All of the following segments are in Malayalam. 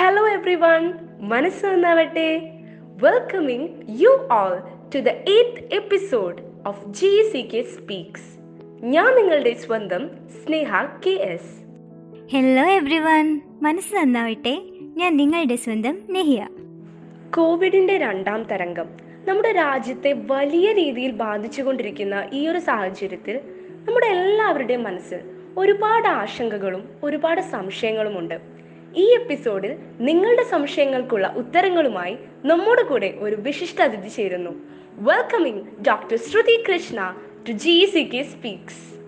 Hello വൺ മനസ്സ് നന്നാവട്ടെ. Welcoming you all to the eighth episode of G C K speaks ഞാൻ നിങ്ങളുടെ സ്വന്തം Sneha K S. Hello everyone മനസ്സ് നന്നാവട്ടെ. ഞാൻ നിങ്ങളുടെ സ്വന്തം നെഹിയ. കോവിഡിന്റെ രണ്ടാം തരംഗം നമ്മുടെ രാജ്യത്തെ വലിയ രീതിയിൽ ബാധിച്ചുകൊണ്ടിരിക്കുന്ന ഈ ഒരു സാഹചര്യത്തിൽ നമ്മുടെ എല്ലാവരുടെയും മനസ്സിൽ ഒരുപാട് ആശങ്കകളും ഒരുപാട് സംശയങ്ങളുമുണ്ട്. ഈ എപ്പിസോഡിൽ നിങ്ങളുടെ സംശയങ്ങൾക്കുള്ള ഉത്തരങ്ങളുമായി നമ്മുടെ കൂടെ ഒരു വിശിഷ്ട അതിഥി ചേരുന്നു. Welcoming doctor Shruti Krishna to G C K speaks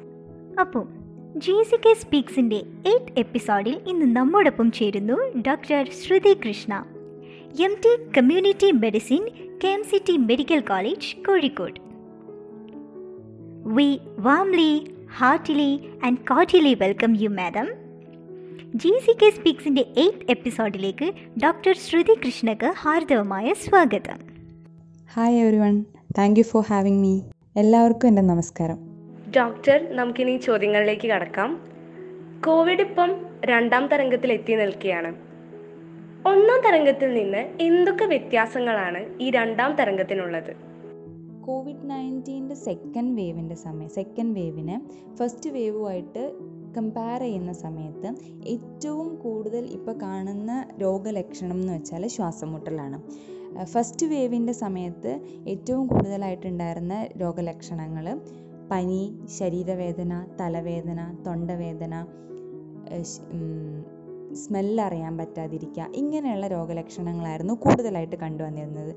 അപ്പോൾ ജി സി കെ സ്പീക്സിന്റെ എയ്ത്ത് എപ്പിസോഡിൽ ഇന്ന് നമ്മോടൊപ്പം ചേരുന്നു doctor Shruti Krishna. M T community medicine K M C T medical college Kozhikode. We warmly heartily and cordially welcome you madam G C K സ്പീക്സിന്റെ eighth എപ്പിസോഡിലേക്ക് ഡോക്ടർ ശ്രുതി കൃഷ്ണക്ക് ഹാർദവമായ സ്വാഗതം. Hi everyone thank you for having me എല്ലാവർക്കും എന്റെ നമസ്കാരം. ഡോക്ടർ നമുക്കിനി ചോദ്യങ്ങളിലേക്ക് കടക്കാം. കോവിഡ് ഇപ്പം രണ്ടാം തരംഗത്തിൽ എത്തി നിൽക്കുകയാണ്. ഒന്നാം തരംഗത്തിൽ നിന്ന് എന്തൊക്കെ വ്യത്യാസങ്ങളാണ് ഈ രണ്ടാം തരംഗത്തിനുള്ളത്? കോവിഡ് നയന്റീന്റെ സെക്കൻഡ് വേവിന്റെ സമയം സെക്കൻഡ് വേവിന് ഫസ്റ്റ് വേവുമായിട്ട് കമ്പയർ ചെയ്യുന്ന സമയത്ത് ഏറ്റവും കൂടുതൽ ഇപ്പോൾ കാണുന്ന രോഗലക്ഷണം എന്ന് വെച്ചാൽ ശ്വാസം മുട്ടലാണ് ഫസ്റ്റ് വേവിന്റെ സമയത്ത് ഏറ്റവും കൂടുതലായിട്ടുണ്ടായിരുന്ന രോഗലക്ഷണങ്ങൾ പനി ശരീരവേദന തലവേദന തൊണ്ടവേദന സ്മെല്ലറിയാൻ പറ്റാതിരിക്കുക ഇങ്ങനെയുള്ള രോഗലക്ഷണങ്ങളായിരുന്നു കൂടുതലായിട്ട് കണ്ടുവന്നിരുന്നത്.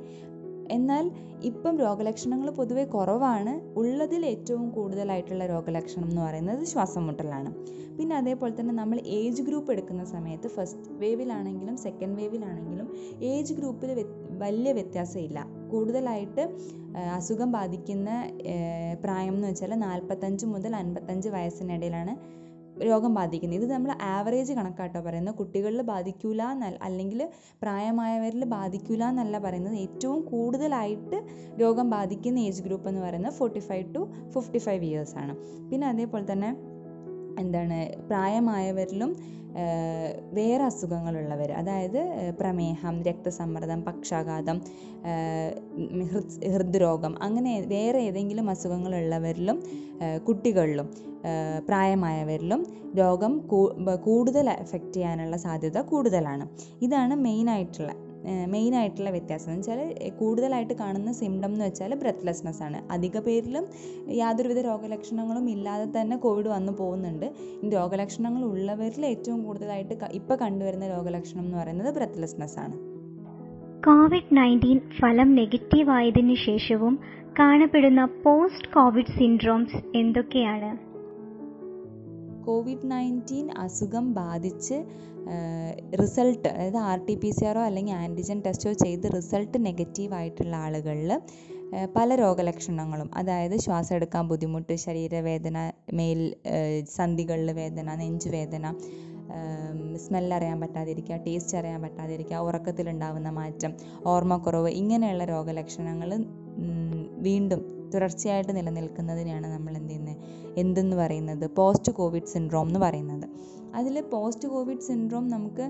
എന്നാൽ ഇപ്പം രോഗലക്ഷണങ്ങൾ പൊതുവെ കുറവാണ്. ഉള്ളതിൽ ഏറ്റവും കൂടുതലായിട്ടുള്ള രോഗലക്ഷണം എന്ന് പറയുന്നത് ശ്വാസം മുട്ടലാണ്. പിന്നെ അതേപോലെ തന്നെ നമ്മൾ ഏജ് ഗ്രൂപ്പ് എടുക്കുന്ന സമയത്ത് ഫസ്റ്റ് വേവിലാണെങ്കിലും സെക്കൻഡ് വേവിലാണെങ്കിലും ഏജ് ഗ്രൂപ്പിൽ വലിയ വ്യത്യാസമില്ല. കൂടുതലായിട്ട് അസുഖം ബാധിക്കുന്ന പ്രായം എന്ന് വെച്ചാൽ നാൽപ്പത്തഞ്ച് മുതൽ അൻപത്തഞ്ച് വയസ്സിനിടയിലാണ് രോഗം ബാധിക്കുന്നത്. ഇത് നമ്മൾ ആവറേജ് കണക്കാട്ടോ പറയുന്നത്. കുട്ടികളിൽ ബാധിക്കൂല എന്നല്ല അല്ലെങ്കിൽ പ്രായമായവരിൽ ബാധിക്കൂല എന്നല്ല പറയുന്നത്. ഏറ്റവും കൂടുതലായിട്ട് രോഗം ബാധിക്കുന്ന ഏജ് ഗ്രൂപ്പ് എന്ന് പറയുന്നത് forty five to fifty five years ആണ്. പിന്നെ അതേപോലെ തന്നെ എന്താണ് പ്രായമായവരിലും വേറെ അസുഖങ്ങളുള്ളവർ അതായത് പ്രമേഹം രക്തസമ്മർദ്ദം പക്ഷാഘാതം ഹൃദ്രോഗം അങ്ങനെ വേറെ ഏതെങ്കിലും അസുഖങ്ങളുള്ളവരിലും കുട്ടികളിലും പ്രായമായവരിലും രോഗം കൂടുതൽ എഫക്റ്റ് ചെയ്യാനുള്ള സാധ്യത കൂടുതലാണ്. ഇതാണ് മെയിനായിട്ടുള്ള മെയിനായിട്ടുള്ള വ്യത്യാസം. എന്ന് വെച്ചാൽ കൂടുതലായിട്ട് കാണുന്ന സിംറ്റം എന്ന് വെച്ചാൽ ബ്രെത്ത്ലെസ്നെസ് ആണ്. അധിക പേരിലും യാതൊരുവിധ രോഗലക്ഷണങ്ങളും ഇല്ലാതെ തന്നെ കോവിഡ് വന്നു പോകുന്നുണ്ട്. ഈ രോഗലക്ഷണങ്ങൾ ഉള്ളവരിൽ ഏറ്റവും കൂടുതലായിട്ട് ഇപ്പോൾ കണ്ടുവരുന്ന രോഗലക്ഷണം എന്ന് പറയുന്നത് ബ്രെത്ത്ലെസ്നെസ് ആണ്. കോവിഡ് നയന്റീൻ ഫലം നെഗറ്റീവ് ആയതിനു ശേഷവും കാണപ്പെടുന്ന പോസ്റ്റ് കോവിഡ് സിൻഡ്രോംസ് എന്തൊക്കെയാണ്? കോവിഡ് നയന്റീൻ അസുഖം ബാധിച്ച് റിസൾട്ട് അതായത് ആർ ടി പി സി ആറോ അല്ലെങ്കിൽ ആന്റിജൻ ടെസ്റ്റോ ചെയ്ത് റിസൾട്ട് നെഗറ്റീവ് ആയിട്ടുള്ള ആളുകളിൽ പല രോഗലക്ഷണങ്ങളും അതായത് ശ്വാസം എടുക്കാൻ ബുദ്ധിമുട്ട് ശരീരവേദന മേൽ സന്ധികളിൽ വേദന നെഞ്ചുവേദന സ്മെൽ അറിയാൻ പറ്റാതിരിക്കുക ടേസ്റ്റ് അറിയാൻ പറ്റാതിരിക്കുക ഉറക്കത്തിലുണ്ടാവുന്ന മാറ്റം ഓർമ്മക്കുറവ് ഇങ്ങനെയുള്ള രോഗലക്ഷണങ്ങൾ വീണ്ടും തുടർച്ചയായിട്ട് നിലനിൽക്കുന്നതിനെയാണ് നമ്മൾ എന്ത് ചെയ്യുന്നത്? എന്തെന്ന് പറയുന്നത്? പോസ്റ്റ് കോവിഡ് സിൻഡ്രോം എന്ന് പറയുന്നത്. അതിൽ പോസ്റ്റ് കോവിഡ് സിൻഡ്രോം നമുക്ക്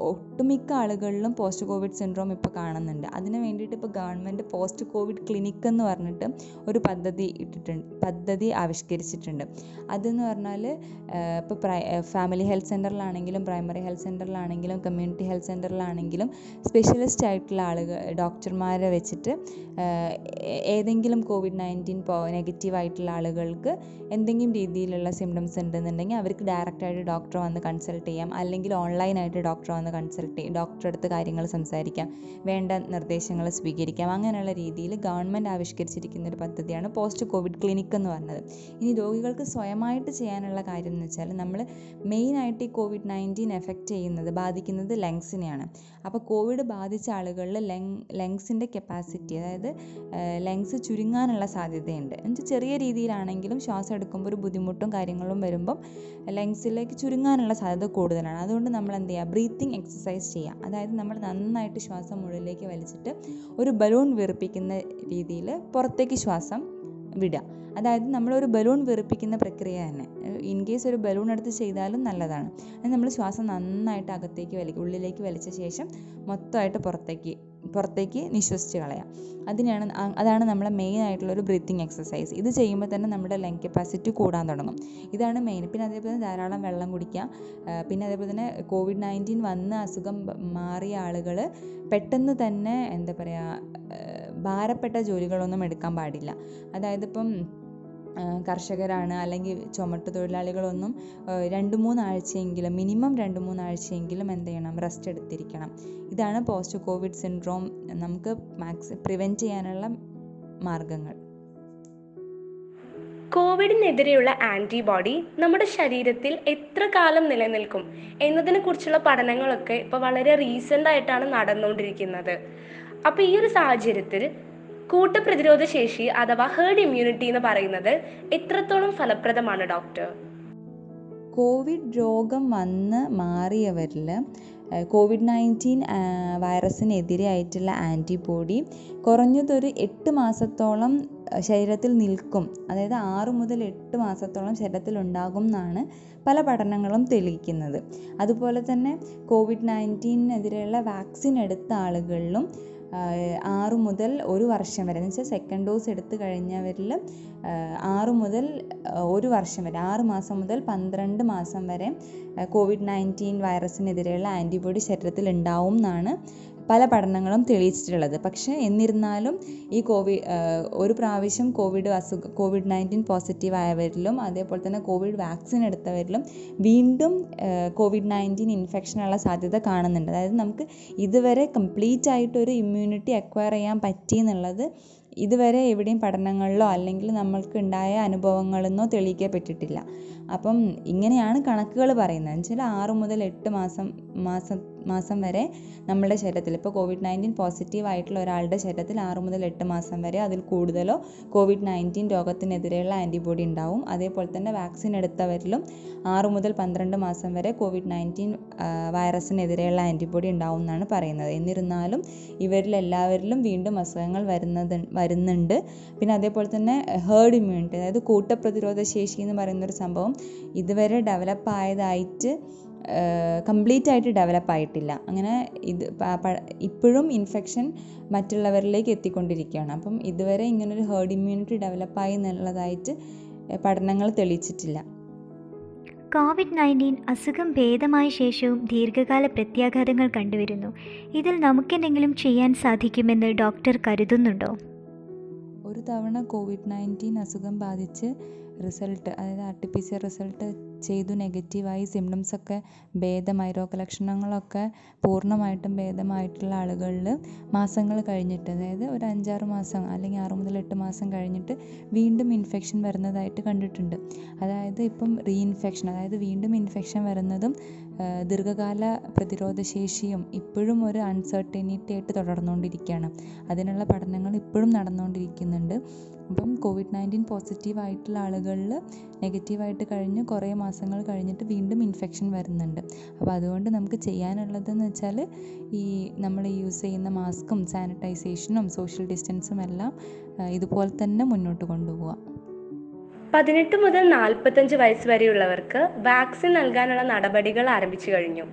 ഒട്ടുമിക്ക ആളുകളിലും പോസ്റ്റ് കോവിഡ് സിൻഡ്രോം ഇപ്പോൾ കാണുന്നുണ്ട്. അതിന് വേണ്ടിയിട്ട് ഇപ്പോൾ ഗവൺമെന്റ് പോസ്റ്റ് കോവിഡ് ക്ലിനിക്ക് എന്ന് പറഞ്ഞിട്ട് ഒരു പദ്ധതി ഇട്ടിട്ടുണ്ട് പദ്ധതി ആവിഷ്കരിച്ചിട്ടുണ്ട്. അതെന്ന് പറഞ്ഞാൽ ഇപ്പോൾ ഫാമിലി ഹെൽത്ത് സെന്ററിലാണെങ്കിലും പ്രൈമറി ഹെൽത്ത് സെന്ററിലാണെങ്കിലും കമ്മ്യൂണിറ്റി ഹെൽത്ത് സെന്ററിലാണെങ്കിലും സ്പെഷ്യലിസ്റ്റ് ആയിട്ടുള്ള ആളുകൾ ഡോക്ടർമാരെ വെച്ചിട്ട് ഏതെങ്കിലും കോവിഡ് നയന്റീൻ നെഗറ്റീവ് ആയിട്ടുള്ള ആളുകൾക്ക് എന്തെങ്കിലും രീതിയിലുള്ള സിംറ്റംസ് ഉണ്ടെന്നുണ്ടെങ്കിൽ അവർക്ക് ഡയറക്റ്റായിട്ട് ഡോക്ടറെ വന്ന് കൺസൾട്ട് ചെയ്യാം. അല്ലെങ്കിൽ ഓൺലൈനായിട്ട് ഡോക്ടറെ വന്ന് കൺസൾട്ട് ചെയ്യാം ഡോക്ടറെ അടുത്ത് കാര്യങ്ങൾ സംസാരിക്കാം. വേണ്ട നിർദ്ദേശങ്ങൾ സ്വീകരിക്കാം. അങ്ങനെയുള്ള രീതിയിൽ ഗവൺമെന്റ് ആവിഷ്കരിച്ചിരിക്കുന്ന ഒരു പദ്ധതിയാണ് പോസ്റ്റ് കോവിഡ് ക്ലിനിക് എന്ന് പറഞ്ഞത്. ഇനി രോഗികൾക്ക് സ്വയമായിട്ട് ചെയ്യാനുള്ള കാര്യം എന്ന് വെച്ചാൽ നമ്മൾ മെയിനായിട്ട് ഈ കോവിഡ് നയന്റീൻ എഫക്റ്റ് ചെയ്യുന്നത് ബാധിക്കുന്നത് ലങ്സിനെയാണ്. അപ്പോൾ കോവിഡ് ബാധിച്ച ആളുകളിൽ ലങ് ലങ്സിന്റെ കപ്പാസിറ്റി അതായത് ലങ്സ് ചുരുങ്ങാനുള്ള സാധ്യതയുണ്ട്. എന്നുവെച്ചാൽ ചെറിയ രീതിയിലാണെങ്കിലും ശ്വാസം എടുക്കുമ്പോൾ ഒരു ബുദ്ധിമുട്ടും കാര്യങ്ങളും വരുമ്പം ലങ്സിലേക്ക് ചുരുങ്ങാനുള്ള സാധ്യത കൂടുതലാണ്. അതുകൊണ്ട് നമ്മൾ എന്ത് ചെയ്യുക? ബ്രീത്തിങ് എക്സസൈസ് ചെയ്യുക. അതായത് നമ്മൾ നന്നായിട്ട് ശ്വാസം ഉള്ളിലേക്ക് വലിച്ചിട്ട് ഒരു ബലൂൺ വീർപ്പിക്കുന്ന രീതിയിൽ പുറത്തേക്ക് ശ്വാസം വിടുക. അതായത് നമ്മളൊരു ബലൂൺ വീർപ്പിക്കുന്ന പ്രക്രിയ തന്നെ. ഇൻ കേസ് ഒരു ബലൂൺ എടുത്ത് ചെയ്താലും നല്ലതാണ്. അത് നമ്മൾ ശ്വാസം നന്നായിട്ട് അകത്തേക്ക് വലിക്കുക ഉള്ളിലേക്ക് വലിച്ച ശേഷം മൊത്തമായിട്ട് പുറത്തേക്ക് പുറത്തേക്ക് നിശ്വസിച്ച് കളയാം. അതിനാണ് അതാണ് നമ്മളെ മെയിൻ ആയിട്ടുള്ള ഒരു ബ്രീത്തിങ് എക്സസൈസ് ഇത് ചെയ്യുമ്പോൾ തന്നെ നമ്മുടെ ലങ് കപ്പാസിറ്റി കൂടാൻ തുടങ്ങും. ഇതാണ് മെയിൻ പിന്നെ അതേപോലെ തന്നെ ധാരാളം വെള്ളം കുടിക്കുക പിന്നെ അതേപോലെ തന്നെ കോവിഡ് നയന്റീൻ വന്ന അസുഖം മാറിയ ആളുകൾ പെട്ടെന്ന് തന്നെ എന്താ പറയുക ഭാരപ്പെട്ട ജോലികളൊന്നും എടുക്കാൻ പാടില്ല. അതായത് ഇപ്പം കർഷകരാണ് അല്ലെങ്കിൽ ചുമട്ട് തൊഴിലാളികളൊന്നും രണ്ട് മൂന്നാഴ്ചയെങ്കിലും മിനിമം രണ്ട് മൂന്നാഴ്ചയെങ്കിലും എന്ത് ചെയ്യണം? റെസ്റ്റ് എടുത്തിരിക്കണം. ഇതാണ് പോസ്റ്റ് കോവിഡ് സിൻഡ്രോം നമുക്ക് മാക്സ് പ്രിവെന്റ് ചെയ്യാനുള്ള മാർഗങ്ങൾ. കോവിഡിനെതിരെയുള്ള ആന്റിബോഡി നമ്മുടെ ശരീരത്തിൽ എത്ര കാലം നിലനിൽക്കും എന്നതിനെ കുറിച്ചുള്ള പഠനങ്ങളൊക്കെ ഇപ്പോൾ വളരെ റീസെന്റ് ആയിട്ടാണ് നടന്നുകൊണ്ടിരിക്കുന്നത്. അപ്പോൾ ഈ ഒരു സാഹചര്യത്തിൽ കൂട്ടപ്രതിരോധ ശേഷി അഥവാ ഹേർഡ് ഇമ്മ്യൂണിറ്റി എന്ന് പറയുന്നത് എത്രത്തോളം ഫലപ്രദമാണ് ഡോക്ടർ കോവിഡ് രോഗം വന്ന് മാറിയവരിൽ കോവിഡ് നയന്റീൻ വൈറസിനെതിരെ ആയിട്ടുള്ള ആന്റിബോഡി കുറഞ്ഞതൊരു എട്ട് മാസത്തോളം ശരീരത്തിൽ നിൽക്കും. അതായത് ആറ് മുതൽ എട്ട് മാസത്തോളം ശരീരത്തിൽ ഉണ്ടാകും എന്നാണ് പല പഠനങ്ങളും തെളിയിക്കുന്നത്. അതുപോലെ തന്നെ കോവിഡ് നയന്റീനെതിരെയുള്ള വാക്സിൻ എടുത്ത ആളുകളിലും ആറ് മുതൽ ഒരു വർഷം വരെ. എന്ന് വെച്ചാൽ സെക്കൻഡ് ഡോസ് എടുത്ത് കഴിഞ്ഞവരിൽ ആറ് മുതൽ ഒരു വർഷം വരെ ആറ് മാസം മുതൽ പന്ത്രണ്ട് മാസം വരെ കോവിഡ് നയന്റീൻ വൈറസിനെതിരെയുള്ള ആന്റിബോഡി ശരീരത്തിൽ ഉണ്ടാവും എന്നാണ് പല പഠനങ്ങളും തെളിയിച്ചിട്ടുള്ളത്. പക്ഷേ എന്നിരുന്നാലും ഈ കോവിഡ് ഒരു പ്രാവശ്യം കോവിഡ് അസുഖം കോവിഡ് നയന്റീൻ പോസിറ്റീവ് ആയവരിലും അതേപോലെ തന്നെ കോവിഡ് വാക്സിൻ എടുത്തവരിലും വീണ്ടും കോവിഡ് നയന്റീൻ ഇൻഫെക്ഷനുള്ള സാധ്യത കാണുന്നുണ്ട്. അതായത് നമുക്ക് ഇതുവരെ കംപ്ലീറ്റ് ആയിട്ടൊരു ഇമ്മ്യൂണിറ്റി അക്വയർ ചെയ്യാൻ പറ്റി എന്നുള്ളത് ഇതുവരെ എവിടെയും പഠനങ്ങളിലോ അല്ലെങ്കിൽ നമ്മൾക്ക് ഉണ്ടായ അനുഭവങ്ങളെന്നോ തെളിയിക്കപ്പെട്ടിട്ടില്ല. അപ്പം ഇങ്ങനെയാണ് കണക്കുകൾ പറയുന്നത്. വെച്ചാൽ ആറ് മുതൽ എട്ട് മാസം മാസം മാസം വരെ നമ്മുടെ ശരീരത്തിൽ. ഇപ്പോൾ കോവിഡ് നയന്റീൻ പോസിറ്റീവ് ആയിട്ടുള്ള ഒരാളുടെ ശരീരത്തിൽ ആറ് മുതൽ എട്ട് മാസം വരെ അതിൽ കൂടുതലോ കോവിഡ് നയന്റീൻ രോഗത്തിനെതിരെയുള്ള ആന്റിബോഡി ഉണ്ടാവും. അതേപോലെ തന്നെ വാക്സിൻ എടുത്തവരിലും ആറ് മുതൽ പന്ത്രണ്ട് മാസം വരെ കോവിഡ് നയന്റീൻ വൈറസിനെതിരെയുള്ള ആന്റിബോഡി ഉണ്ടാവും എന്നാണ് പറയുന്നത്. എന്നിരുന്നാലും ഇവരിൽ എല്ലാവരിലും വീണ്ടും അസുഖങ്ങൾ വരുന്നത് വരുന്നുണ്ട്. പിന്നെ അതേപോലെ തന്നെ ഹേർഡ് ഇമ്മ്യൂണിറ്റി അതായത് കൂട്ടപ്രതിരോധ ശേഷി എന്ന് പറയുന്ന ഒരു സംഭവം ഇതുവരെ ഡെവലപ്പ് ആയതായിട്ട് കംപ്ലീറ്റ് ആയിട്ട് ഡെവലപ്പ് ആയിട്ടില്ല. അങ്ങനെ ഇത് ഇപ്പോഴും ഇൻഫെക്ഷൻ മറ്റുള്ളവരിലേക്ക് എത്തിക്കൊണ്ടിരിക്കുകയാണ്. അപ്പം ഇതുവരെ ഇങ്ങനൊരു ഹേർഡ് ഇമ്മ്യൂണിറ്റി ഡെവലപ്പായി എന്നുള്ളതായിട്ട് പഠനങ്ങൾ തെളിയിച്ചിട്ടില്ല. കോവിഡ് നയന്റീൻ അസുഖം ഭേദമായ ശേഷവും ദീർഘകാല പ്രത്യാഘാതങ്ങൾ കണ്ടുവരുന്നു. ഇതിൽ നമുക്കെന്തെങ്കിലും ചെയ്യാൻ സാധിക്കുമെന്ന് ഡോക്ടർ കരുതുന്നുണ്ടോ? ഒരു തവണ കോവിഡ് നയന്റീൻ അസുഖം ബാധിച്ച് റിസൾട്ട് അതായത് R T P C R result ചെയ്തു നെഗറ്റീവായി സിംറ്റംസൊക്കെ ഭേദമായി രോഗലക്ഷണങ്ങളൊക്കെ പൂർണമായിട്ടും ഭേദമായിട്ടുള്ള ആളുകളിൽ മാസങ്ങൾ കഴിഞ്ഞിട്ട് അതായത് ഒരു അഞ്ചാറ് മാസം അല്ലെങ്കിൽ ആറ് മുതൽ എട്ട് മാസം കഴിഞ്ഞിട്ട് വീണ്ടും ഇൻഫെക്ഷൻ വരുന്നതായിട്ട് കണ്ടിട്ടുണ്ട്. അതായത് ഇപ്പം റീഇൻഫെക്ഷൻ അതായത് വീണ്ടും ഇൻഫെക്ഷൻ വരുന്നതും ദീർഘകാല പ്രതിരോധശേഷിയും ഇപ്പോഴും ഒരു അൺസർട്ടനിറ്റി ആയിട്ട് തുടർന്നുകൊണ്ടിരിക്കുകയാണ്. അതിനുള്ള പഠനങ്ങൾ ഇപ്പോഴും നടന്നുകൊണ്ടിരിക്കുന്നുണ്ട്. അപ്പം കോവിഡ് നയന്റീൻ പോസിറ്റീവ് ആയിട്ടുള്ള ആളുകളിൽ നെഗറ്റീവായിട്ട് കഴിഞ്ഞ് കുറേ മാസങ്ങൾ കഴിഞ്ഞിട്ട് വീണ്ടും ഇൻഫെക്ഷൻ വരുന്നുണ്ട്. അപ്പോൾ അതുകൊണ്ട് നമുക്ക് ചെയ്യാനുള്ളതെന്ന് വെച്ചാൽ ഈ നമ്മൾ യൂസ് ചെയ്യുന്ന മാസ്കും സാനിറ്റൈസേഷനും സോഷ്യൽ ഡിസ്റ്റൻസും എല്ലാം ഇതുപോലെ തന്നെ മുന്നോട്ട് കൊണ്ടുപോകാം പതിനെട്ട് മുതൽ നാൽപ്പത്തഞ്ച് വയസ്സ് വരെയുള്ളവർക്ക് വാക്സിൻ നൽകാനുള്ള നടപടികൾ ആരംഭിച്ചു കഴിഞ്ഞു.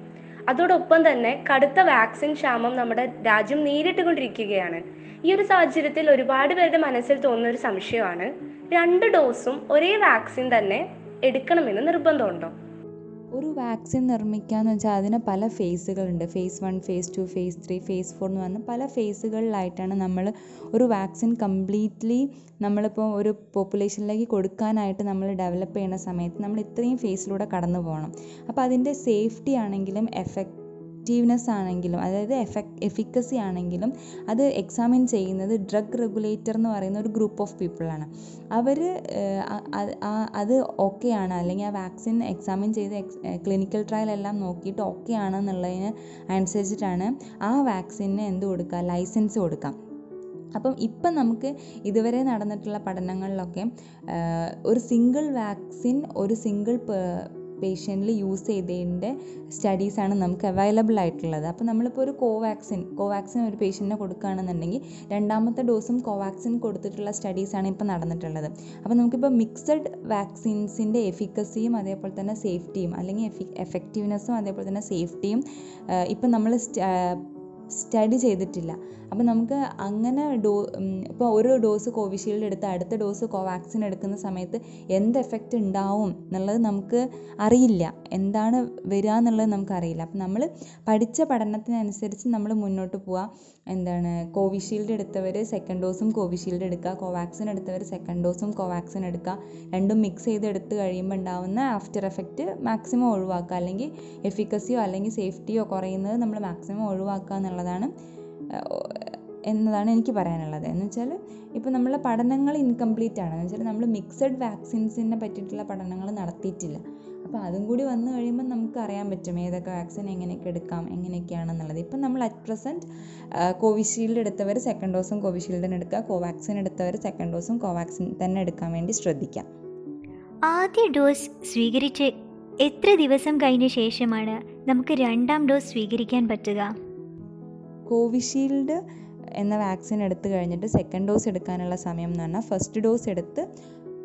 അതോടൊപ്പം തന്നെ കടുത്ത വാക്സിൻ ക്ഷാമം നമ്മുടെ രാജ്യം നേരിട്ടുകൊണ്ടിരിക്കുകയാണ്. ഈ ഒരു സാഹചര്യത്തിൽ ഒരുപാട് പേരുടെ മനസ്സിൽ തോന്നുന്ന ഒരു സംശയമാണ്. രണ്ട് ഡോസും ഒരേ വാക്സിൻ തന്നെ എടുക്കണമെന്ന് നിർബന്ധമുണ്ടോ? ഒരു വാക്സിൻ നിർമ്മിക്കാന്ന് വെച്ചാൽ അതിന് പല ഫേസുകളുണ്ട് phase one phase two phase three phase four എന്ന് പറഞ്ഞ പല ഫേസുകളിലായിട്ടാണ് നമ്മൾ ഒരു വാക്സിൻ കംപ്ലീറ്റ്ലി നമ്മളിപ്പോൾ ഒരു പോപ്പുലേഷനിലേക്ക് കൊടുക്കാനായിട്ട് നമ്മൾ ഡെവലപ്പ് ചെയ്യുന്ന സമയത്ത് നമ്മൾ ഇത്രയും ഫേസിലൂടെ കടന്നു പോകണം അപ്പോൾ അതിന്റെ സേഫ്റ്റി ആണെങ്കിലും എഫക്റ്റീവ്നെസ് ആണെങ്കിലും അതായത് എഫക് എഫിക്കസി ആണെങ്കിലും അത് എക്സാമിൻ ചെയ്യുന്നത് ഡ്രഗ് റെഗുലേറ്റർ എന്ന് പറയുന്ന ഒരു ഗ്രൂപ്പ് ഓഫ് പീപ്പിളാണ് അവർ അത് ഓക്കെ ആണ്. അല്ലെങ്കിൽ ആ വാക്സിൻ എക്സാമിൻ ചെയ്ത് ക്ലിനിക്കൽ ട്രയൽ എല്ലാം നോക്കിയിട്ട് ഓക്കെ ആണെന്നുള്ളതിന് അനുസരിച്ചിട്ടാണ് ആ വാക്സിന് എന്ത് കൊടുക്കുക? ലൈസൻസ് കൊടുക്കാം. അപ്പം ഇപ്പം നമുക്ക് ഇതുവരെ നടന്നിട്ടുള്ള പഠനങ്ങളിലൊക്കെ ഒരു സിംഗിൾ വാക്സിൻ ഒരു സിംഗിൾ പേഷ്യന്റിൽ യൂസ് ചെയ്തതിന്റെ സ്റ്റഡീസാണ് നമുക്ക് അവൈലബിൾ ആയിട്ടുള്ളത്. അപ്പോൾ നമ്മളിപ്പോൾ ഒരു കോവാക്സിൻ കോവാക്സിൻ ഒരു പേഷ്യന്റിനെ കൊടുക്കുകയാണെന്നുണ്ടെങ്കിൽ രണ്ടാമത്തെ ഡോസും കോവാക്സിൻ കൊടുത്തിട്ടുള്ള സ്റ്റഡീസാണ് ഇപ്പോൾ നടന്നിട്ടുള്ളത്. അപ്പോൾ നമുക്കിപ്പോൾ മിക്സഡ് വാക്സിൻസിന്റെ എഫിക്കസിയും അതേപോലെ തന്നെ സേഫ്റ്റിയും അല്ലെങ്കിൽ എഫി എഫക്റ്റീവ്നെസ്സും അതേപോലെ തന്നെ സേഫ്റ്റിയും ഇപ്പം നമ്മൾ സ്റ്റഡി ചെയ്തിട്ടില്ല. അപ്പം നമുക്ക് അങ്ങനെ ഡോ ഇപ്പോൾ ഒരു ഡോസ് കോവിഷീൽഡ് എടുത്ത് അടുത്ത ഡോസ് കോവാക്സിൻ എടുക്കുന്ന സമയത്ത് എന്ത് എഫക്റ്റ് ഉണ്ടാവും എന്നുള്ളത് നമുക്ക് അറിയില്ല. എന്താണ് വരിക എന്നുള്ളത് നമുക്കറിയില്ല അപ്പം നമ്മൾ പഠിച്ച പഠനത്തിനനുസരിച്ച് നമ്മൾ മുന്നോട്ട് പോവുക. എന്താണ് കോവിഷീൽഡ് എടുത്തവർ സെക്കൻഡ് ഡോസും കോവിഷീൽഡ് എടുക്കുക. കോവാക്സിൻ എടുത്തവർ സെക്കൻഡ് ഡോസും കോവാക്സിൻ എടുക്കുക. രണ്ടും മിക്സ് ചെയ്ത് എടുത്ത് കഴിയുമ്പോൾ ഉണ്ടാവുന്ന ആഫ്റ്റർ എഫക്റ്റ് മാക്സിമം ഒഴിവാക്കുക. അല്ലെങ്കിൽ എഫിക്കസിയോ അല്ലെങ്കിൽ സേഫ്റ്റിയോ കുറയുന്നത് നമ്മൾ മാക്സിമം ഒഴിവാക്കുക എന്നുള്ളതാണ് എന്നതാണ് എനിക്ക് പറയാനുള്ളത്. എന്ന് വെച്ചാൽ ഇപ്പോൾ നമ്മളെ പഠനങ്ങൾ ഇൻകംപ്ലീറ്റ് ആണ്. എന്ന് വെച്ചാൽ നമ്മൾ മിക്സഡ് വാക്സിൻസിനെ പറ്റിയിട്ടുള്ള പഠനങ്ങൾ നടത്തിയിട്ടില്ല. അപ്പോൾ അതും കൂടി വന്നു കഴിയുമ്പോൾ നമുക്ക് അറിയാൻ പറ്റും ഏതൊക്കെ വാക്സിൻ എങ്ങനെയൊക്കെ എടുക്കാം എങ്ങനെയൊക്കെയാണെന്നുള്ളത്. ഇപ്പം നമ്മൾ അറ്റ് പ്രസന്റ് കോവിഷീൽഡ് എടുത്തവർ സെക്കൻഡ് ഡോസും കോവിഷീൽഡിന് എടുക്കുക. കോവാക്സിൻ എടുത്തവർ സെക്കൻഡ് ഡോസും കോവാക്സിൻ തന്നെ എടുക്കാൻ വേണ്ടി ശ്രദ്ധിക്കാം. ആദ്യ ഡോസ് സ്വീകരിച്ച് എത്ര ദിവസം കഴിഞ്ഞ ശേഷമാണ് നമുക്ക് രണ്ടാം ഡോസ് സ്വീകരിക്കാൻ പറ്റുക? കോവിഷീൽഡ് എന്ന വാക്സിൻ എടുത്തു കഴിഞ്ഞിട്ട് സെക്കൻഡ് ഡോസ് എടുക്കാനുള്ള സമയം എന്ന് പറഞ്ഞാൽ ഫസ്റ്റ് ഡോസ് എടുത്ത്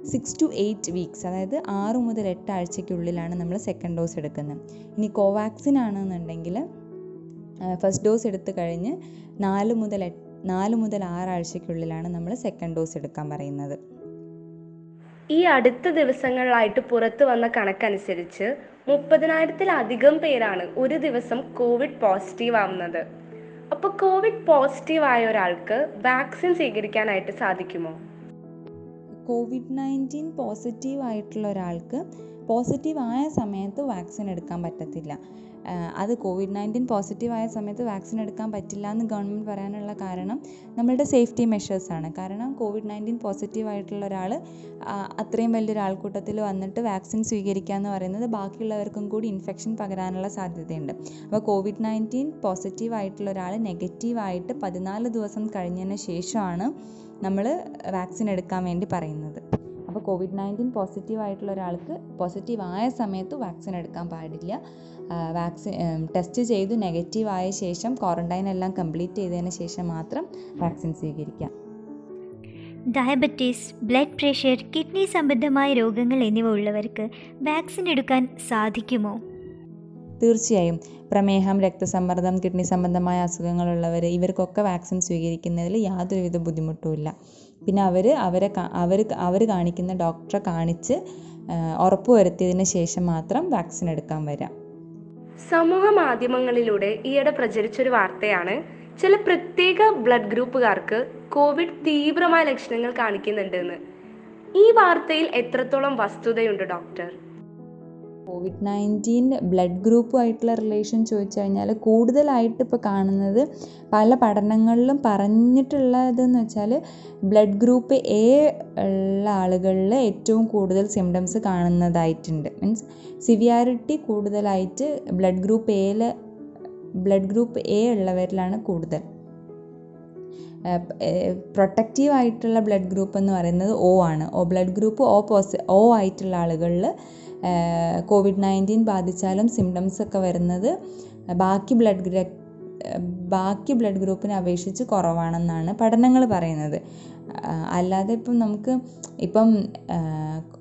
സിക്സ് ടു എയ്റ്റ് വീക്സ് അതായത് ആറ് മുതൽ എട്ട് ആഴ്ചയ്ക്കുള്ളിലാണ് നമ്മൾ സെക്കൻഡ് ഡോസ് എടുക്കുന്നത്. ഇനി കോവാക്സിൻ ആണെന്നുണ്ടെങ്കിൽ ഫസ്റ്റ് ഡോസ് എടുത്തു കഴിഞ്ഞ് നാല് മുതൽ നാല് മുതൽ ആറാഴ്ചയ്ക്കുള്ളിലാണ് നമ്മൾ സെക്കൻഡ് ഡോസ് എടുക്കാൻ പറയുന്നത്. ഈ അടുത്ത ദിവസങ്ങളിലായിട്ട് പുറത്തു വന്ന കണക്കനുസരിച്ച് മുപ്പതിനായിരത്തിലധികം പേരാണ് ഒരു ദിവസം കോവിഡ് പോസിറ്റീവ് ആവുന്നത്. അപ്പോൾ കോവിഡ് പോസിറ്റീവ് ആയ ഒരാൾക്ക് വാക്സിൻ സ്വീകരിക്കാനായിട്ട് സാധിക്കുമോ? കോവിഡ് നയന്റീൻ പോസിറ്റീവ് ആയിട്ടുള്ള ഒരാൾക്ക് പോസിറ്റീവ് ആയ സമയത്ത് വാക്സിൻ എടുക്കാൻ പറ്റത്തില്ല. അത് കോവിഡ് നയന്റീൻ പോസിറ്റീവ് ആയ സമയത്ത് വാക്സിൻ എടുക്കാൻ പറ്റില്ല എന്ന് ഗവൺമെന്റ് പറയാനുള്ള കാരണം നമ്മളുടെ സേഫ്റ്റി മെഷേഴ്സാണ് കാരണം കോവിഡ് നയന്റീൻ പോസിറ്റീവ് ആയിട്ടുള്ള ഒരാൾ അത്രയും വലിയൊരു ആൾക്കൂട്ടത്തിൽ വന്നിട്ട് വാക്സിൻ സ്വീകരിക്കുക എന്ന് പറയുന്നത് ബാക്കിയുള്ളവർക്കും കൂടി ഇൻഫെക്ഷൻ പകരാനുള്ള സാധ്യതയുണ്ട്. അപ്പോൾ കോവിഡ് നയന്റീൻ പോസിറ്റീവ് ആയിട്ടുള്ള ഒരാൾ നെഗറ്റീവ് ആയിട്ട് പതിനാല് ദിവസം കഴിഞ്ഞതിന് ശേഷമാണ് നമ്മൾ വാക്സിൻ എടുക്കാൻ വേണ്ടി പറയുന്നത്. അപ്പോൾ കോവിഡ് നയന്റീൻ പോസിറ്റീവ് ആയിട്ടുള്ള ഒരാൾക്ക് പോസിറ്റീവ് ആയ സമയത്ത് വാക്സിൻ എടുക്കാൻ പാടില്ല. വാക്സിൻ ടെസ്റ്റ് ചെയ്തു നെഗറ്റീവ് ആയ ശേഷം ക്വാറന്റൈൻ എല്ലാം കംപ്ലീറ്റ് ചെയ്തതിന് ശേഷം മാത്രം വാക്സിൻ സ്വീകരിക്കാം. ഡയബറ്റീസ് ബ്ലഡ് പ്രഷർ കിഡ്നി സംബന്ധമായ രോഗങ്ങൾ എന്നിവ ഉള്ളവർക്ക് വാക്സിൻ എടുക്കാൻ സാധിക്കുമോ? തീർച്ചയായും. പ്രമേഹം രക്തസമ്മർദ്ദം കിഡ്നി സംബന്ധമായ അസുഖങ്ങളുള്ളവർ ഇവർക്കൊക്കെ വാക്സിൻ സ്വീകരിക്കുന്നതിൽ യാതൊരുവിധ ബുദ്ധിമുട്ടുമില്ല പിന്നെ അവർ അവരെ അവർ അവർ കാണിക്കുന്ന ഡോക്ടറെ കാണിച്ച് ഉറപ്പുവരുത്തിയതിന് ശേഷം മാത്രം വാക്സിൻ എടുക്കാൻ വരാം. സമൂഹ മാധ്യമങ്ങളിലൂടെ ഈയിടെ പ്രചരിച്ചൊരു വാർത്തയാണ്. ചില പ്രത്യേക ബ്ലഡ് ഗ്രൂപ്പുകാർക്ക് കോവിഡ് തീവ്രമായ ലക്ഷണങ്ങൾ കാണിക്കുന്നുണ്ടെന്ന്. ഈ വാർത്തയിൽ എത്രത്തോളം വസ്തുതയുണ്ട് ഡോക്ടർ? കോവിഡ് നയന്റീൻ ബ്ലഡ് ഗ്രൂപ്പുമായിട്ടുള്ള റിലേഷൻ ചോദിച്ചു കഴിഞ്ഞാൽ കൂടുതലായിട്ട് ഇപ്പോൾ കാണുന്നത് പല പഠനങ്ങളിലും പറഞ്ഞിട്ടുള്ളതെന്ന് വെച്ചാൽ ബ്ലഡ് ഗ്രൂപ്പ് എ ഉള്ള ആളുകളിൽ ഏറ്റവും കൂടുതൽ സിംറ്റംസ് കാണുന്നതായിട്ടുണ്ട്. മീൻസ് സിവിയാരിറ്റി കൂടുതലായിട്ട് ബ്ലഡ് ഗ്രൂപ്പ് എയിൽ ബ്ലഡ് ഗ്രൂപ്പ് എ ഉള്ളവരിലാണ് കൂടുതൽ. പ്രൊട്ടക്റ്റീവ് ആയിട്ടുള്ള ബ്ലഡ് ഗ്രൂപ്പ് എന്ന് പറയുന്നത് ഒ ആണ്. O blood group O പോസി O ആയിട്ടുള്ള ആളുകളിൽ കോവിഡ് നയന്റീൻ ബാധിച്ചാലും സിംറ്റംസ് ഒക്കെ വരുന്നത് ബാക്കി ബ്ലഡ് ബാക്കി ബ്ലഡ് ഗ്രൂപ്പിനെ അപേക്ഷിച്ച് കുറവാണെന്നാണ് പഠനങ്ങൾ പറയുന്നത്. അല്ലാതെ ഇപ്പം നമുക്ക് ഇപ്പം